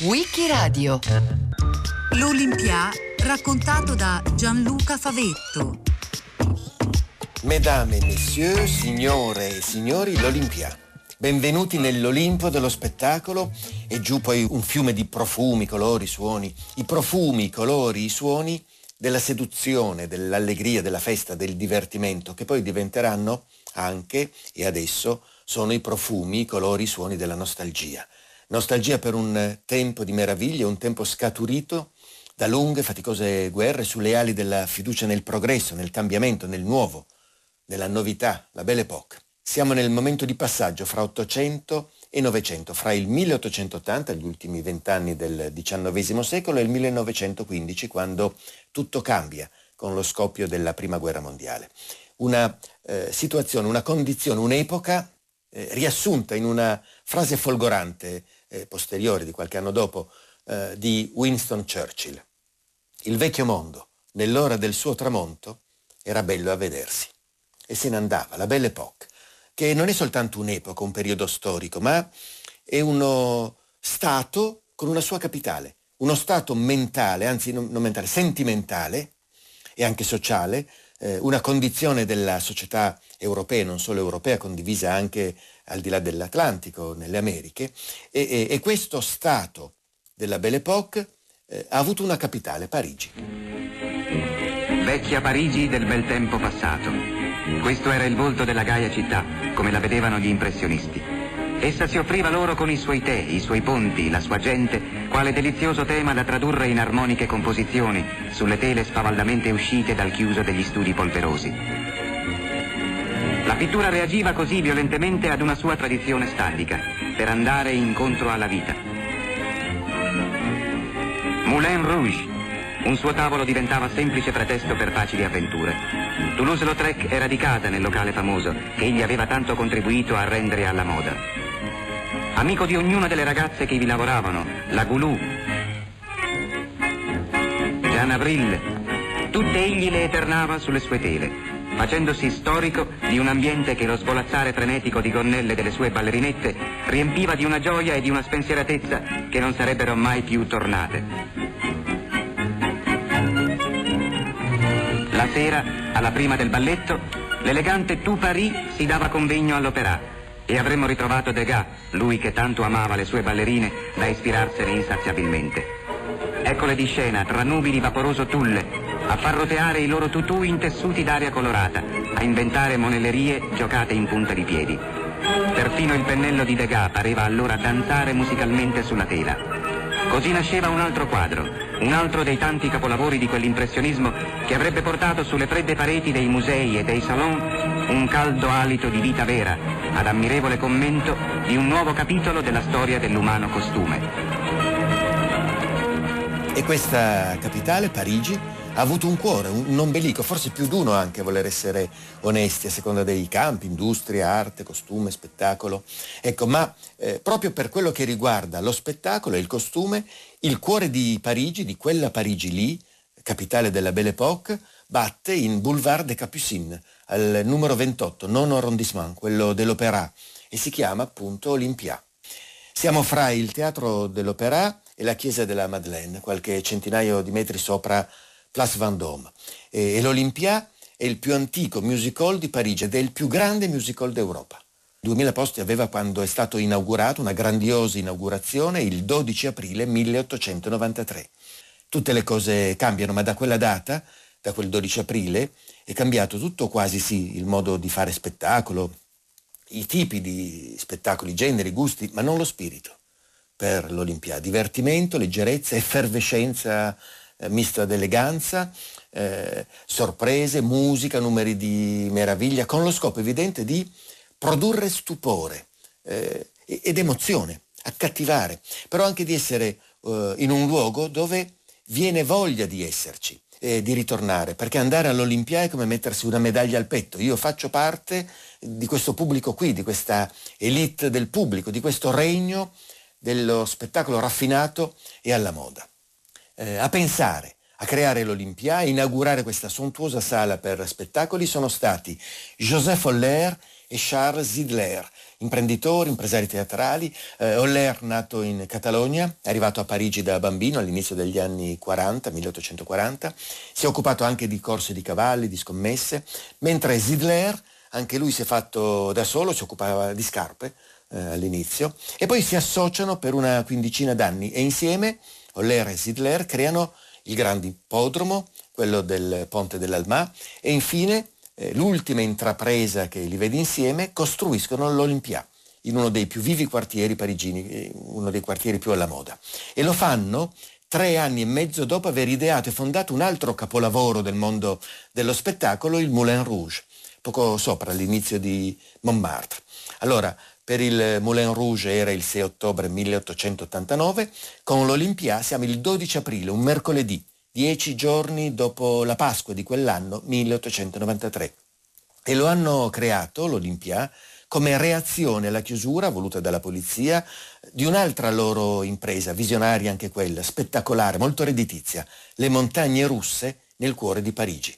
Wikiradio L'Olimpia raccontato da Gianluca Favetto. Mesdames et messieurs, signore e signori, l'Olimpia. Benvenuti nell'Olimpo dello spettacolo e giù poi un fiume di profumi, colori, suoni. I profumi, i colori, i suoni della seduzione, dell'allegria, della festa, del divertimento, che poi diventeranno anche, e adesso, sono i profumi, i colori, i suoni della nostalgia. Nostalgia per un tempo di meraviglia, un tempo scaturito da lunghe, faticose guerre sulle ali della fiducia nel progresso, nel cambiamento, nel nuovo, nella novità, la Belle Époque. Siamo nel momento di passaggio fra 800 e 900, fra il 1880, gli ultimi vent'anni del XIX secolo, e il 1915, quando tutto cambia con lo scoppio della Prima Guerra Mondiale. Una eh, situazione, una condizione, un'epoca eh, riassunta in una frase folgorante eh, posteriore di qualche anno dopo eh, di Winston Churchill. Il vecchio mondo, nell'ora del suo tramonto, era bello a vedersi. E se ne andava, la Belle Époque, che non è soltanto un'epoca, un periodo storico, ma è uno Stato con una sua capitale, uno Stato mentale, anzi non mentale, sentimentale e anche sociale, eh, una condizione della società europea, non solo europea, condivisa anche al di là dell'Atlantico, nelle Americhe, e, e, e questo Stato della Belle Époque eh, ha avuto una capitale, Parigi. Vecchia Parigi del bel tempo passato. Questo era il volto della gaia città, come la vedevano gli impressionisti. Essa si offriva loro con i suoi tè, i suoi ponti, la sua gente, quale delizioso tema da tradurre in armoniche composizioni sulle tele spavaldamente uscite dal chiuso degli studi polverosi. La pittura reagiva così violentemente ad una sua tradizione statica, per andare incontro alla vita. Moulin Rouge, un suo tavolo diventava semplice pretesto per facili avventure. Toulouse-Lautrec è radicata nel locale famoso che egli aveva tanto contribuito a rendere alla moda. Amico di ognuna delle ragazze che vi lavoravano, la Goulou, Jean Avril, tutte egli le eternava sulle sue tele, facendosi storico di un ambiente che lo svolazzare frenetico di gonnelle delle sue ballerinette riempiva di una gioia e di una spensieratezza che non sarebbero mai più tornate. La sera, alla prima del balletto, l'elegante Tu Paris si dava convegno all'opera e avremmo ritrovato Degas, lui che tanto amava le sue ballerine da ispirarsene insaziabilmente. Eccole di scena, tra nubili vaporoso tulle, a far roteare i loro tutù in tessuti d'aria colorata, a inventare monellerie giocate in punta di piedi. Perfino il pennello di Degas pareva allora danzare musicalmente sulla tela. Così nasceva un altro quadro, un altro dei tanti capolavori di quell'impressionismo che avrebbe portato sulle fredde pareti dei musei e dei salon un caldo alito di vita vera, ad ammirevole commento di un nuovo capitolo della storia dell'umano costume. E questa capitale, Parigi, ha avuto un cuore, un ombelico, forse più d'uno anche a voler essere onesti a seconda dei campi, industria, arte, costume, spettacolo. Ecco, ma eh, proprio per quello che riguarda lo spettacolo e il costume, il cuore di Parigi, di quella Parigi lì, capitale della Belle Époque, batte in Boulevard des Capucines, al numero 28, nono arrondissement, quello dell'Opéra, e si chiama appunto Olympia. Siamo fra il teatro dell'Opéra e la chiesa della Madeleine, qualche centinaio di metri sopra Place Vendôme. E, e l'Olympia è il più antico music hall di Parigi ed è il più grande music hall d'Europa. 2000 posti aveva quando è stato inaugurato, una grandiosa inaugurazione, il 12 aprile 1893. Tutte le cose cambiano, ma da quella data, da quel 12 aprile, è cambiato tutto quasi sì, il modo di fare spettacolo, i tipi di spettacoli, generi, gusti, ma non lo spirito per l'Olimpiade. Divertimento, leggerezza, effervescenza eh, mista d'eleganza, eh, sorprese, musica, numeri di meraviglia, con lo scopo evidente di produrre stupore eh, ed emozione, accattivare, però anche di essere eh, in un luogo dove viene voglia di esserci di ritornare, perché andare all'Olimpia è come mettersi una medaglia al petto. Io faccio parte di questo pubblico qui, di questa elite del pubblico, di questo regno dello spettacolo raffinato e alla moda eh, a pensare a creare l'Olimpia, a inaugurare questa sontuosa sala per spettacoli sono stati Joseph Holler e Charles Zidler, imprenditori, impresari teatrali. Eh, Oller, nato in Catalogna, è arrivato a Parigi da bambino all'inizio degli anni 40, 1840. Si è occupato anche di corse di cavalli, di scommesse, mentre Zidler, anche lui si è fatto da solo, si occupava di scarpe eh, all'inizio, e poi si associano per una quindicina d'anni e insieme Oller e Zidler creano il grande ippodromo, quello del Ponte dell'Alma, e infine eh, l'ultima intrapresa che li vede insieme, costruiscono l'Olympia in uno dei più vivi quartieri parigini, eh, uno dei quartieri più alla moda. E lo fanno tre anni e mezzo dopo aver ideato e fondato un altro capolavoro del mondo dello spettacolo, il Moulin Rouge, poco sopra l'inizio di Montmartre. Allora, per il Moulin Rouge era il 6 ottobre 1889, con l'Olympia siamo il 12 aprile, un mercoledì, dieci giorni dopo la Pasqua di quell'anno 1893. E lo hanno creato, l'Olimpia, come reazione alla chiusura voluta dalla polizia di un'altra loro impresa, visionaria anche quella, spettacolare, molto redditizia, le montagne russe nel cuore di Parigi.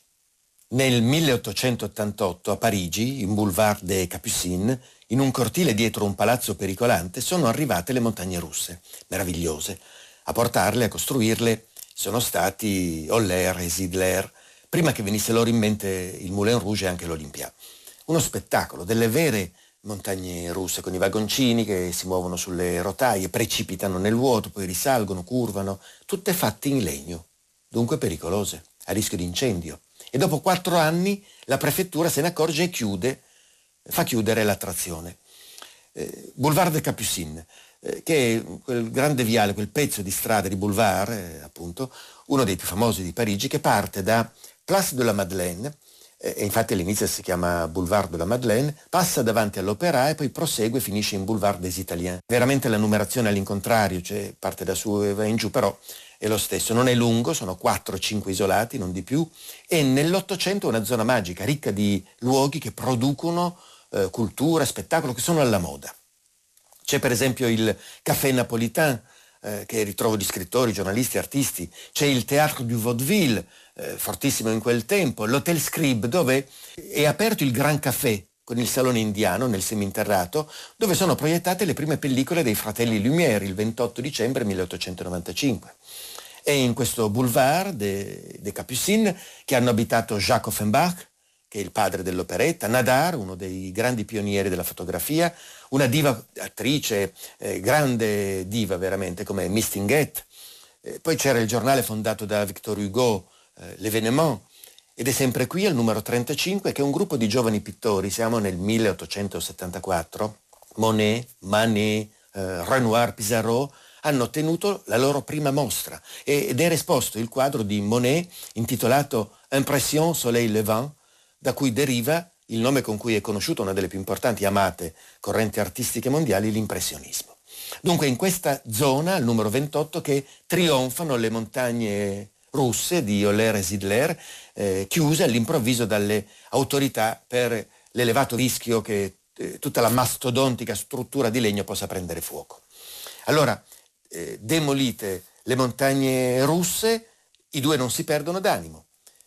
Nel 1888 a Parigi, in Boulevard des Capucines, in un cortile dietro un palazzo pericolante, sono arrivate le montagne russe, meravigliose. A portarle, a costruirle, sono stati Holler e Zidler, prima che venisse loro in mente il Moulin Rouge e anche l'Olympia. Uno spettacolo, delle vere montagne russe con i vagoncini che si muovono sulle rotaie, precipitano nel vuoto, poi risalgono, curvano, tutte fatte in legno, dunque pericolose, a rischio di incendio. E dopo quattro anni la prefettura se ne accorge e chiude, fa chiudere l'attrazione. Eh, Boulevard de Capucines, eh, che è quel grande viale, quel pezzo di strada di boulevard, eh, appunto, uno dei più famosi di Parigi, che parte da Place de la Madeleine, eh, e infatti all'inizio si chiama Boulevard de la Madeleine, passa davanti all'Opéra e poi prosegue e finisce in Boulevard des Italiens. Veramente la numerazione all'incontrario, cioè parte da su e va in giù, però è lo stesso. Non è lungo, sono 4-5 isolati, non di più, e nell'Ottocento è una zona magica, ricca di luoghi che producono eh, cultura, spettacolo, che sono alla moda. C'è per esempio il Café Napolitain, eh, che ritrovo di scrittori, giornalisti, artisti. C'è il Théâtre du Vaudeville, eh, fortissimo in quel tempo. L'Hotel Scribe, dove è aperto il Gran Café, con il Salone Indiano nel seminterrato, dove sono proiettate le prime pellicole dei fratelli Lumière il 28 dicembre 1895. È in questo boulevard de, de Capucines che hanno abitato Jacques Offenbach, che è il padre dell'operetta, Nadar, uno dei grandi pionieri della fotografia, una diva attrice, eh, grande diva veramente come Mistinguet. Eh, poi c'era il giornale fondato da Victor Hugo, eh, L'Evénement, ed è sempre qui al numero 35 che un gruppo di giovani pittori, siamo nel 1874, Monet, Manet, eh, Renoir, Pissarro, hanno tenuto la loro prima mostra ed era esposto il quadro di Monet intitolato Impression Soleil Levant, da cui deriva il nome con cui è conosciuta una delle più importanti amate correnti artistiche mondiali, l'impressionismo. Dunque in questa zona, al numero 28, che trionfano le montagne russe di Oller e Zidler, eh, chiuse all'improvviso dalle autorità per l'elevato rischio che eh, tutta la mastodontica struttura di legno possa prendere fuoco. Allora, eh, demolite le montagne russe, i due non si perdono d'animo.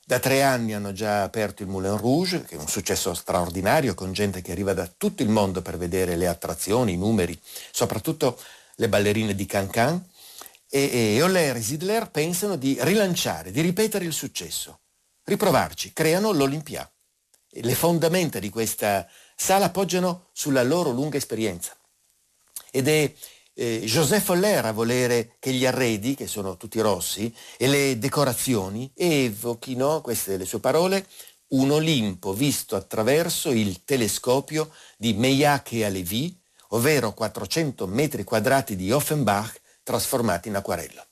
Da tre anni hanno già aperto il Moulin Rouge, che è un successo straordinario, con gente che arriva da tutto il mondo per vedere le attrazioni, i numeri, soprattutto le ballerine di Cancan. E, e Oller e Zidler pensano di rilanciare, di ripetere il successo, riprovarci, creano l'Olympia. Le fondamenta di questa sala poggiano sulla loro lunga esperienza. Ed è eh, Joseph Foller a volere che gli arredi, che sono tutti rossi, e le decorazioni evochino, queste le sue parole, un Olimpo visto attraverso il telescopio di Meillac e Alevi, ovvero 400 metri quadrati di Offenbach trasformati in acquarello.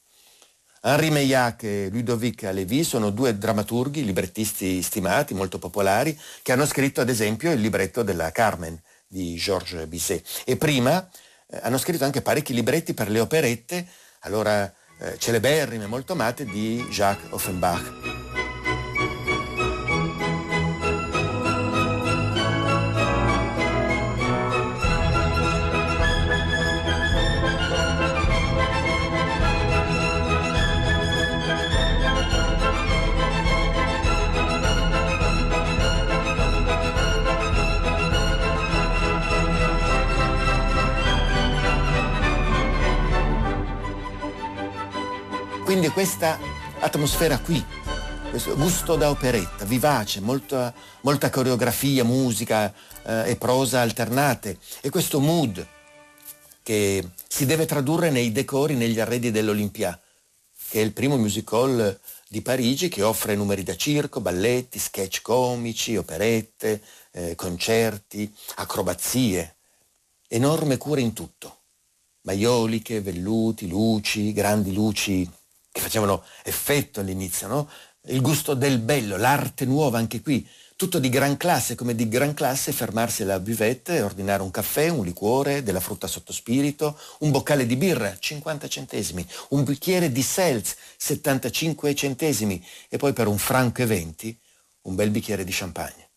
Henri Meillac e Ludovic Alevi sono due drammaturghi, librettisti stimati, molto popolari, che hanno scritto ad esempio il libretto della Carmen di Georges Bizet. E prima eh, hanno scritto anche parecchi libretti per le operette, allora eh, celeberrime, molto amate, di Jacques Offenbach. Questa atmosfera qui, questo gusto da operetta, vivace, molta, molta coreografia, musica eh, e prosa alternate e questo mood che si deve tradurre nei decori, negli arredi dell'Olympia, che è il primo musical di Parigi che offre numeri da circo, balletti, sketch comici, operette, eh, concerti, acrobazie, enorme cura in tutto. Maioliche, velluti, luci, grandi luci che facevano effetto all'inizio, no? Il gusto del bello, l'arte nuova anche qui, tutto di gran classe, come di gran classe fermarsi alla buvette ordinare un caffè, un liquore, della frutta sotto spirito, un boccale di birra, 50 centesimi, un bicchiere di seltz, 75 centesimi e poi per un franco e 20 un bel bicchiere di champagne.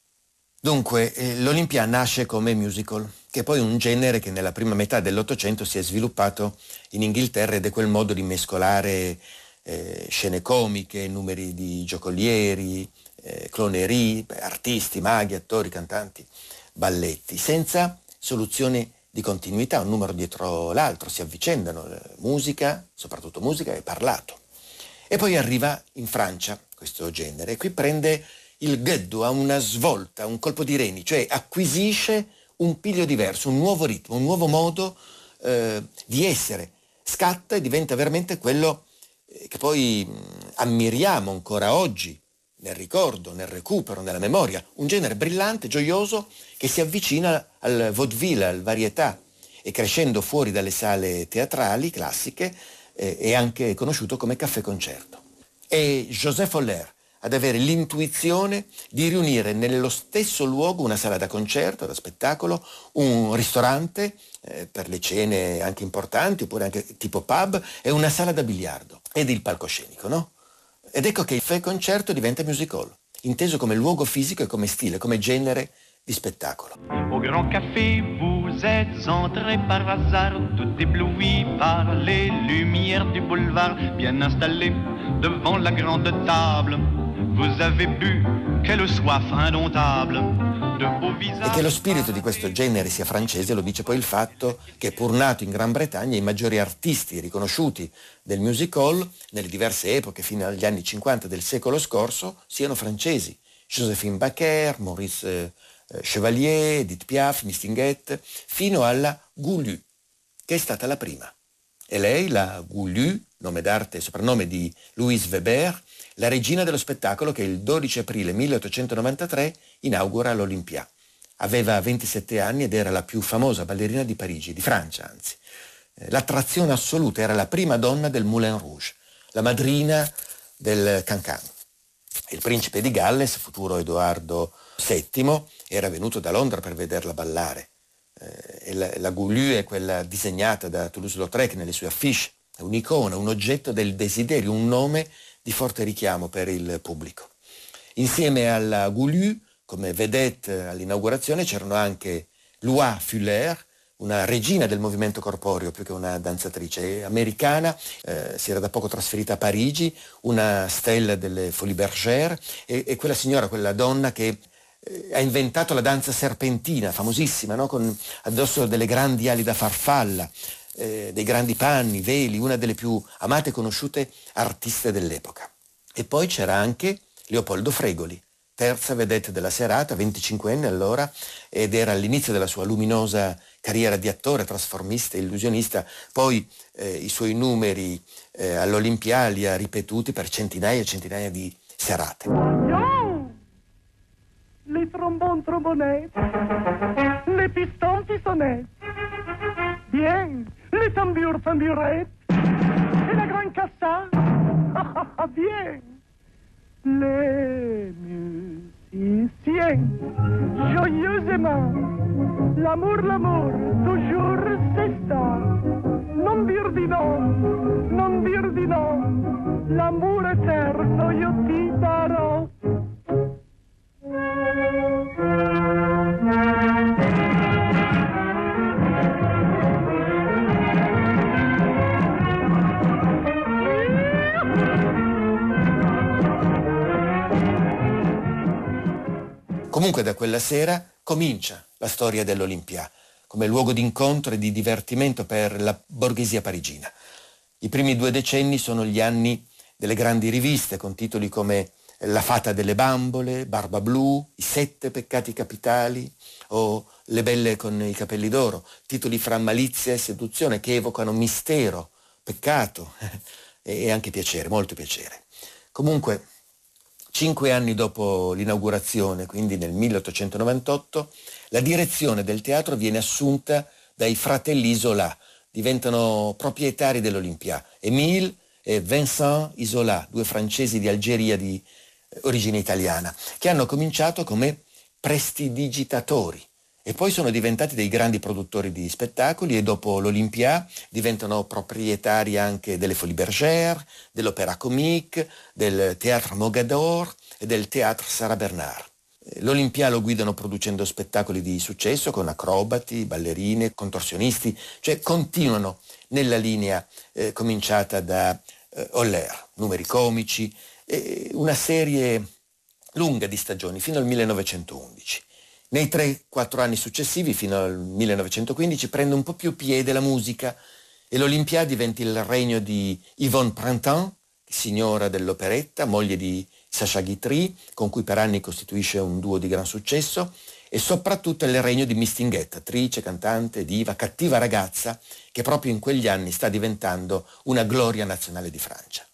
Dunque, eh, l'Olimpia nasce come musical, che è poi un genere che nella prima metà dell'Ottocento si è sviluppato in Inghilterra ed è quel modo di mescolare eh, scene comiche, numeri di giocolieri, eh, clonerie, artisti, maghi, attori, cantanti, balletti, senza soluzioni di continuità, un numero dietro l'altro, si avvicendano, eh, musica, soprattutto musica e parlato. E poi arriva in Francia questo genere e qui prende il geddo, ha una svolta, un colpo di reni, cioè acquisisce un piglio diverso, un nuovo ritmo, un nuovo modo eh, di essere, scatta e diventa veramente quello che poi mh, ammiriamo ancora oggi nel ricordo, nel recupero, nella memoria, un genere brillante, gioioso, che si avvicina al vaudeville, al varietà, e crescendo fuori dalle sale teatrali classiche eh, è anche conosciuto come caffè concerto. E Joseph Holler ad avere l'intuizione di riunire nello stesso luogo una sala da concerto, da spettacolo, un ristorante eh, per le cene anche importanti, oppure anche tipo pub, e una sala da biliardo ed il palcoscenico, no? Ed ecco che il Fè Concerto diventa musical, inteso come luogo fisico e come stile, come genere di spettacolo. Au Grand Café vous êtes entré par hasard, tout ébloui par les lumières du boulevard, bien installé devant la grande table. Vous avez bu, quelle soif indomptable. E che lo spirito di questo genere sia francese lo dice poi il fatto che pur nato in Gran Bretagna i maggiori artisti riconosciuti del music hall nelle diverse epoche fino agli anni 50 del secolo scorso siano francesi. Joséphine Baker, Maurice eh, Chevalier, Edith Piaf, Mistinguette, fino alla Goulu, che è stata la prima. E lei, la Goulu, nome d'arte e soprannome di Louise Weber, la regina dello spettacolo che il 12 aprile 1893 inaugura l'Olympia. Aveva 27 anni ed era la più famosa ballerina di Parigi, di Francia anzi. Eh, l'attrazione assoluta era la prima donna del Moulin Rouge, la madrina del Cancan. Il principe di Galles, futuro Edoardo VII, era venuto da Londra per vederla ballare. Eh, la, la Goulue è quella disegnata da Toulouse-Lautrec nelle sue affiche, è un'icona, un oggetto del desiderio, un nome di forte richiamo per il pubblico. Insieme alla Goulue, come vedette all'inaugurazione, c'erano anche Loa Fuller, una regina del movimento corporeo più che una danzatrice americana, eh, si era da poco trasferita a Parigi, una stella delle Folies Bergère e, e quella signora, quella donna che eh, ha inventato la danza serpentina, famosissima, no? con addosso delle grandi ali da farfalla, eh, dei grandi panni, veli, una delle più amate e conosciute artiste dell'epoca. E poi c'era anche Leopoldo Fregoli, terza vedette della serata, 25 anni allora, ed era all'inizio della sua luminosa carriera di attore, trasformista, illusionista, poi eh, i suoi numeri eh, all'Olimpialia ripetuti per centinaia e centinaia di serate. Le trombon trombonette, le piston pistonette, bien, les tambours tambourettes et la grande cassa. Bien. Les musiciens, joyeusement. L'amour, l'amour, toujours c'est ça. Non dire di no, non dire di no. L'amour eterno io ti darò. Comunque da quella sera comincia la storia dell'Olimpia come luogo di incontro e di divertimento per la borghesia parigina. I primi due decenni sono gli anni delle grandi riviste con titoli come La fata delle bambole, Barba blu, I sette peccati capitali o Le belle con i capelli d'oro, titoli fra malizia e seduzione che evocano mistero, peccato e anche piacere, molto piacere. Comunque, cinque anni dopo l'inaugurazione, quindi nel 1898, la direzione del teatro viene assunta dai fratelli Isola, diventano proprietari dell'Olympia. Émile e Vincent Isola, due francesi di Algeria di origine italiana, che hanno cominciato come prestidigitatori e poi sono diventati dei grandi produttori di spettacoli e dopo l'Olympia diventano proprietari anche delle Folies Bergère, dell'Opéra Comique, del Théâtre Mogador e del Théâtre Sarah Bernard. L'Olympia lo guidano producendo spettacoli di successo con acrobati, ballerine, contorsionisti, cioè continuano nella linea eh, cominciata da eh, Holler, numeri comici, eh, una serie lunga di stagioni fino al 1911. Nei 3-4 anni successivi, fino al 1915, prende un po' più piede la musica e l'Olympia diventa il regno di Yvonne Printemps, signora dell'operetta, moglie di Sacha Guitry, con cui per anni costituisce un duo di gran successo, e soprattutto il regno di Mistinguette, attrice, cantante, diva, cattiva ragazza, che proprio in quegli anni sta diventando una gloria nazionale di Francia.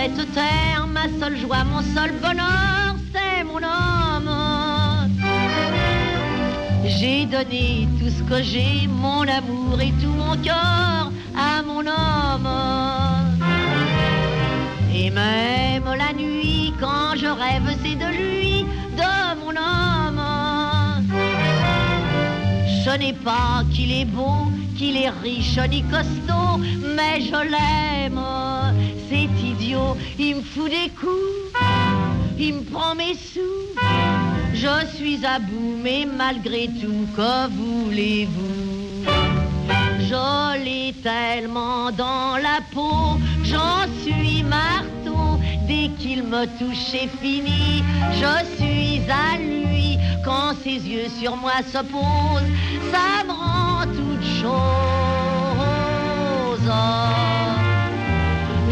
Cette terre, ma seule joie, mon seul bonheur, c'est mon homme. J'ai donné tout ce que j'ai, mon amour et tout mon cœur à mon homme. Et même la nuit, quand je rêve, c'est de lui, de mon homme. Ce n'est pas qu'il est beau, qu'il est riche ni costaud, mais je l'aime. Il me fout des coups, il me prend mes sous. Je suis à bout, mais malgré tout, que voulez-vous? Je l'ai tellement dans la peau, j'en suis marteau. Dès qu'il me touche, c'est fini. Je suis à lui quand ses yeux sur moi se posent. Ça me rend toute chose.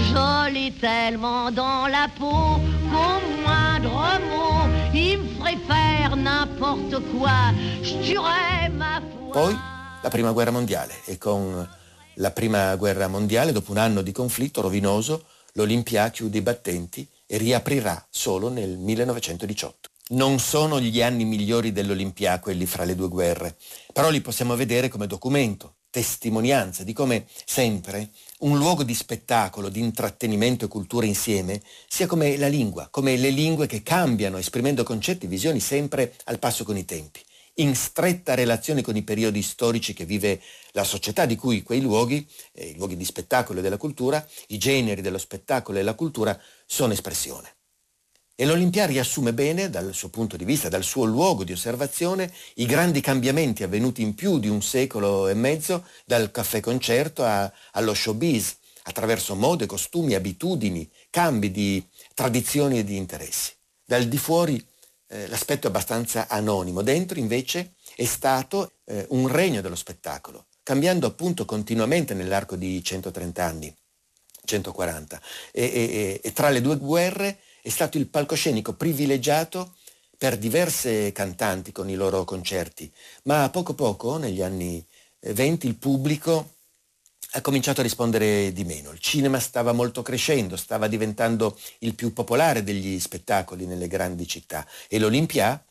Je l'ai tellement dans la peau qu'au moindre mot, il me ferait faire n'importe quoi. Je tuerais ma foi. Poi la prima guerra mondiale e con la prima guerra mondiale, dopo un anno di conflitto rovinoso, l'Olimpia chiude i battenti e riaprirà solo nel 1918. Non sono gli anni migliori dell'Olimpia quelli fra le due guerre, però li possiamo vedere come documento, testimonianza di come sempre un luogo di spettacolo, di intrattenimento e cultura insieme sia come la lingua, come le lingue che cambiano, esprimendo concetti e visioni sempre al passo con i tempi in stretta relazione con i periodi storici che vive la società di cui quei luoghi, eh, i luoghi di spettacolo e della cultura, i generi dello spettacolo e la cultura sono espressione. E l'Olimpia riassume bene, dal suo punto di vista, dal suo luogo di osservazione, i grandi cambiamenti avvenuti in più di un secolo e mezzo, dal caffè concerto a, allo showbiz, attraverso mode, costumi, abitudini, cambi di tradizioni e di interessi. Dal di fuori eh, l'aspetto è abbastanza anonimo, dentro invece è stato eh, un regno dello spettacolo, cambiando appunto continuamente nell'arco di 130 anni, 140. E, e, e tra le due guerre è stato il palcoscenico privilegiato per diverse cantanti con i loro concerti, ma a poco poco, negli anni 20, il pubblico ha cominciato a rispondere di meno. Il cinema stava molto crescendo, stava diventando il più popolare degli spettacoli nelle grandi città e l'Olimpia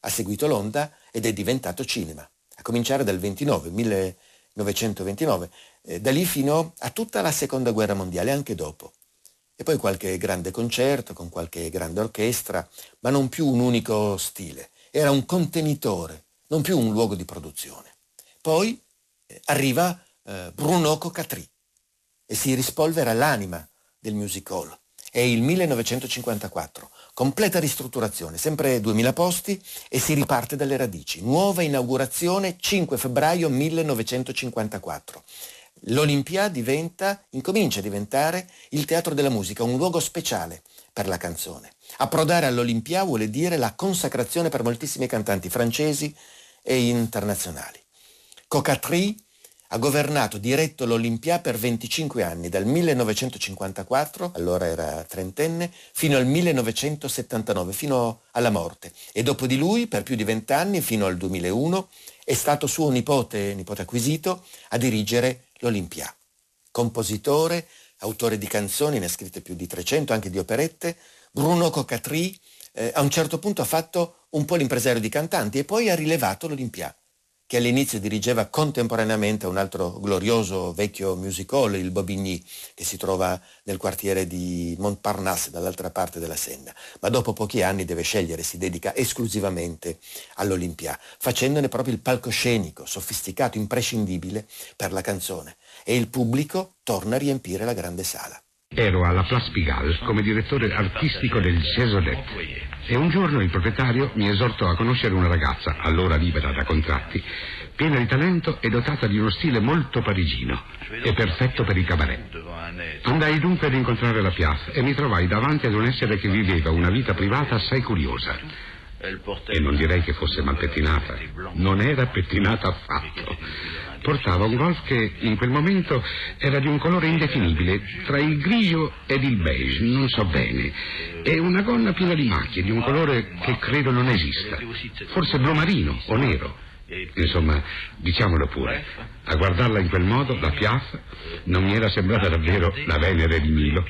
ha seguito l'onda ed è diventato cinema, a cominciare dal 29, 1929, eh, da lì fino a tutta la seconda guerra mondiale, anche dopo. E poi qualche grande concerto con qualche grande orchestra, ma non più un unico stile. Era un contenitore, non più un luogo di produzione. Poi eh, arriva eh, Bruno Cocatri e si rispolvera l'anima del music hall. È il 1954, completa ristrutturazione, sempre 2000 posti e si riparte dalle radici. Nuova inaugurazione 5 febbraio 1954. L'Olimpia diventa, incomincia a diventare il teatro della musica, un luogo speciale per la canzone. Approdare all'Olympia vuole dire la consacrazione per moltissimi cantanti francesi e internazionali. Cocatry ha governato diretto l'Olympia per 25 anni, dal 1954, allora era trentenne, fino al 1979, fino alla morte. E dopo di lui, per più di vent'anni, fino al 2001, è stato suo nipote, nipote acquisito, a dirigere l'Olympia. Compositore, autore di canzoni, ne ha scritte più di 300, anche di operette, Bruno Cocatry eh, a un certo punto ha fatto un po' l'impresario di cantanti e poi ha rilevato l'Olympia che all'inizio dirigeva contemporaneamente un altro glorioso vecchio music hall, il Bobigny, che si trova nel quartiere di Montparnasse, dall'altra parte della Senna. Ma dopo pochi anni deve scegliere, si dedica esclusivamente all'Olympia, facendone proprio il palcoscenico, sofisticato, imprescindibile per la canzone. E il pubblico torna a riempire la grande sala. Ero alla Place Pigalle come direttore artistico del Cesolet e un giorno il proprietario mi esortò a conoscere una ragazza, allora libera da contratti, piena di talento e dotata di uno stile molto parigino e perfetto per i cabaret. Andai dunque ad incontrare la Piaf e mi trovai davanti ad un essere che viveva una vita privata assai curiosa. E non direi che fosse mal pettinata, non era pettinata affatto portava un golf che in quel momento era di un colore indefinibile, tra il grigio ed il beige, non so bene, e una gonna piena di macchie, di un colore che credo non esista, forse blu marino o nero. Insomma, diciamolo pure, a guardarla in quel modo, la Piaf non mi era sembrata davvero la Venere di Milo.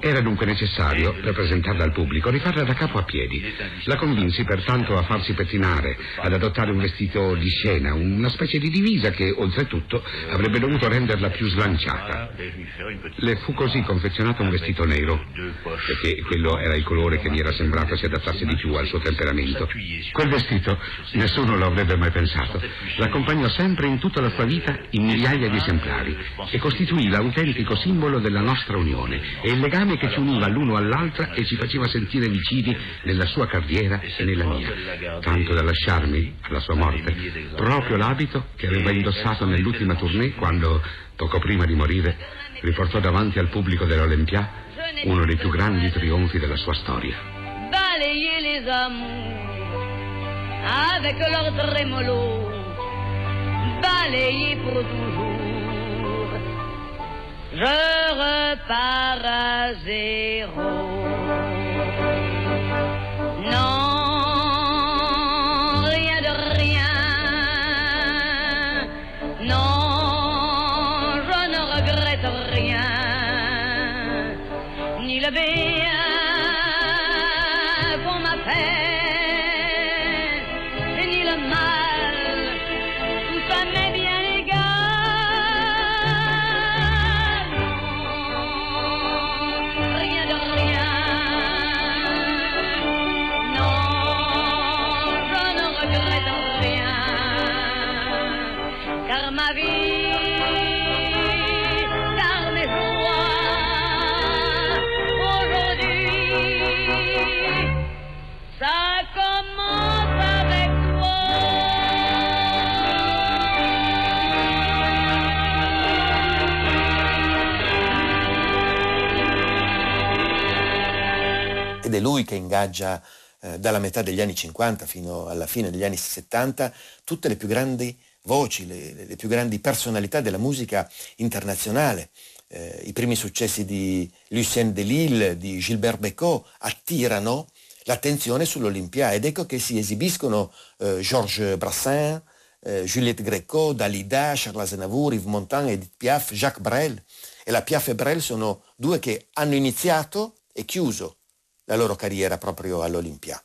Era dunque necessario, per presentarla al pubblico, rifarla da capo a piedi. La convinsi pertanto a farsi pettinare, ad adottare un vestito di scena, una specie di divisa che, oltretutto, avrebbe dovuto renderla più slanciata. Le fu così confezionato un vestito nero, perché quello era il colore che mi era sembrato si adattasse di più al suo temperamento. Quel vestito, nessuno lo avrebbe mai pensato, l'accompagnò sempre in tutta la sua vita in migliaia di esemplari e costituì l'autentico simbolo della nostra unione il legame che ci univa l'uno all'altra e ci faceva sentire vicini nella sua carriera e nella mia, tanto da lasciarmi, alla sua morte, proprio l'abito che aveva indossato nell'ultima tournée quando, poco prima di morire, riportò davanti al pubblico dell'Olympia uno dei più grandi trionfi della sua storia. Balayer les amours avec leur trémolo, balayer pour toujours. Je repars à zéro. Che ingaggia eh, dalla metà degli anni 50 fino alla fine degli anni 70 tutte le più grandi voci, le, le più grandi personalità della musica internazionale. Eh, I primi successi di Lucien Delille, di Gilbert Bécaud attirano l'attenzione sull'Olympia ed ecco che si esibiscono eh, Georges Brassens, eh, Juliette Gréco, Dalida, Charles Aznavour, Yves Montand, Edith Piaf, Jacques Brel. E la Piaf e Brel sono due che hanno iniziato e chiuso la loro carriera proprio all'Olimpia.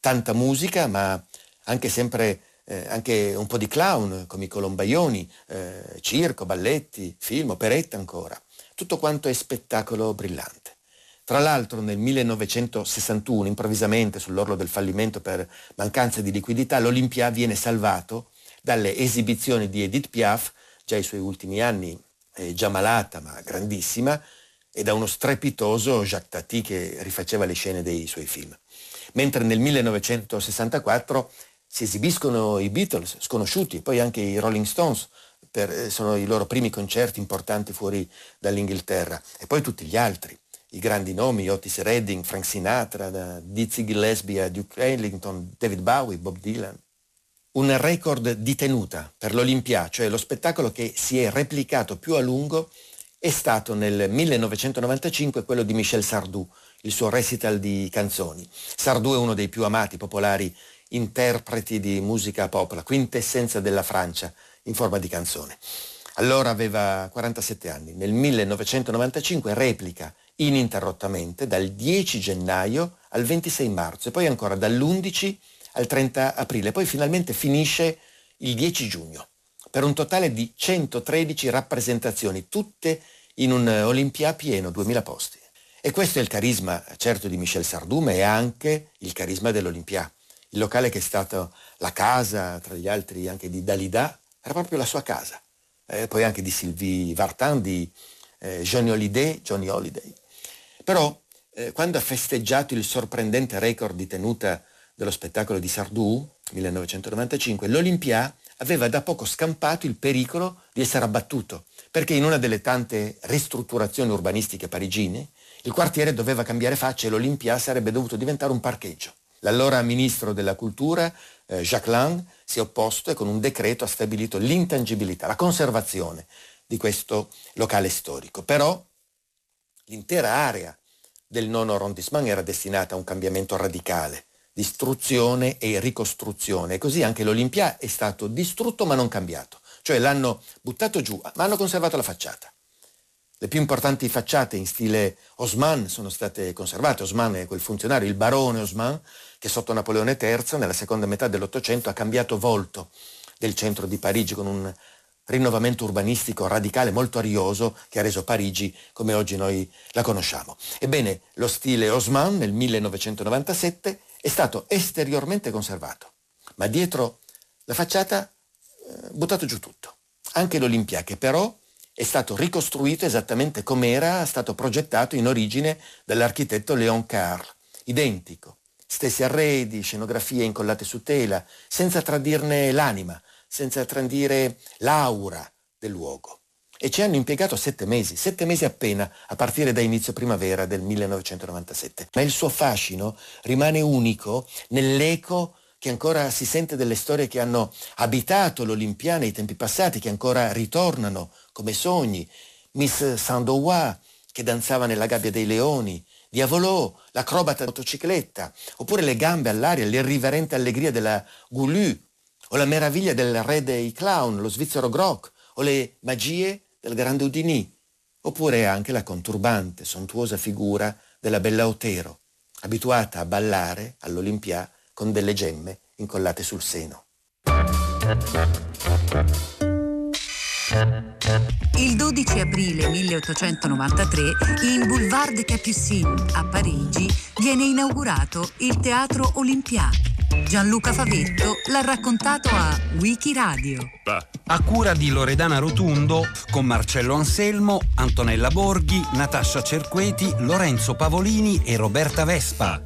Tanta musica, ma anche sempre eh, anche un po' di clown come i Colombaioni, eh, circo, balletti, film, operetta ancora. Tutto quanto è spettacolo brillante. Tra l'altro nel 1961, improvvisamente sull'orlo del fallimento per mancanza di liquidità, l'Olimpia viene salvato dalle esibizioni di Edith Piaf, già ai suoi ultimi anni, eh, già malata ma grandissima, e da uno strepitoso Jacques Tati che rifaceva le scene dei suoi film. Mentre nel 1964 si esibiscono i Beatles, sconosciuti, poi anche i Rolling Stones, per, eh, sono i loro primi concerti importanti fuori dall'Inghilterra, e poi tutti gli altri, i grandi nomi, Otis Redding, Frank Sinatra, Dizzy Gillespie Duke Ellington, David Bowie, Bob Dylan. Un record di tenuta per l'Olympia, cioè lo spettacolo che si è replicato più a lungo, è stato nel 1995 quello di Michel Sardou, il suo recital di canzoni. Sardou è uno dei più amati, popolari interpreti di musica pop, la quintessenza della Francia in forma di canzone. Allora aveva 47 anni. Nel 1995 replica ininterrottamente dal 10 gennaio al 26 marzo e poi ancora dall'11 al 30 aprile. Poi finalmente finisce il 10 giugno per un totale di 113 rappresentazioni, tutte in un Olimpia pieno, 2000 posti. E questo è il carisma certo di Michel Sardou, ma è anche il carisma dell'Olimpia. Il locale che è stato la casa, tra gli altri anche di Dalida, era proprio la sua casa eh, poi anche di Sylvie Vartan, di eh, Johnny Holiday, Johnny Holiday. Però eh, quando ha festeggiato il sorprendente record di tenuta dello spettacolo di Sardou, 1995, l'Olympia aveva da poco scampato il pericolo di essere abbattuto, perché in una delle tante ristrutturazioni urbanistiche parigine, il quartiere doveva cambiare faccia e l'Olympia sarebbe dovuto diventare un parcheggio. L'allora ministro della cultura, eh, Jacques Lang, si è opposto e con un decreto ha stabilito l'intangibilità, la conservazione di questo locale storico. Però l'intera area del nono arrondissement era destinata a un cambiamento radicale, distruzione e ricostruzione. E così anche l'Olimpia è stato distrutto ma non cambiato. Cioè l'hanno buttato giù, ma hanno conservato la facciata. Le più importanti facciate in stile Osman sono state conservate. Osman è quel funzionario, il barone Osman, che sotto Napoleone III, nella seconda metà dell'Ottocento, ha cambiato volto del centro di Parigi con un rinnovamento urbanistico radicale molto arioso che ha reso Parigi come oggi noi la conosciamo. Ebbene, lo stile Osman nel 1997 è stato esteriormente conservato, ma dietro la facciata buttato giù tutto. Anche l'Olimpia, che però è stato ricostruito esattamente come era stato progettato in origine dall'architetto Léon Carle, identico, stessi arredi, scenografie incollate su tela, senza tradirne l'anima, senza tradire l'aura del luogo. E ci hanno impiegato sette mesi, sette mesi appena, a partire da inizio primavera del 1997. Ma il suo fascino rimane unico nell'eco che ancora si sente delle storie che hanno abitato l'Olimpiana nei tempi passati, che ancora ritornano come sogni. Miss Sandowa, che danzava nella gabbia dei leoni, Diavolò, l'acrobata motocicletta, oppure le gambe all'aria, l'irriverente allegria della Goulou, o la meraviglia del re dei clown, lo svizzero Grock, o le magie del grande Udini, oppure anche la conturbante, sontuosa figura della bella Otero, abituata a ballare all'Olimpia con delle gemme incollate sul seno. Il 12 aprile 1893 in Boulevard de Capucine a Parigi viene inaugurato il Teatro Olympia. Gianluca Favetto l'ha raccontato a Wikiradio. A cura di Loredana Rotundo con Marcello Anselmo, Antonella Borghi, Natascia Cerqueti, Lorenzo Pavolini e Roberta Vespa.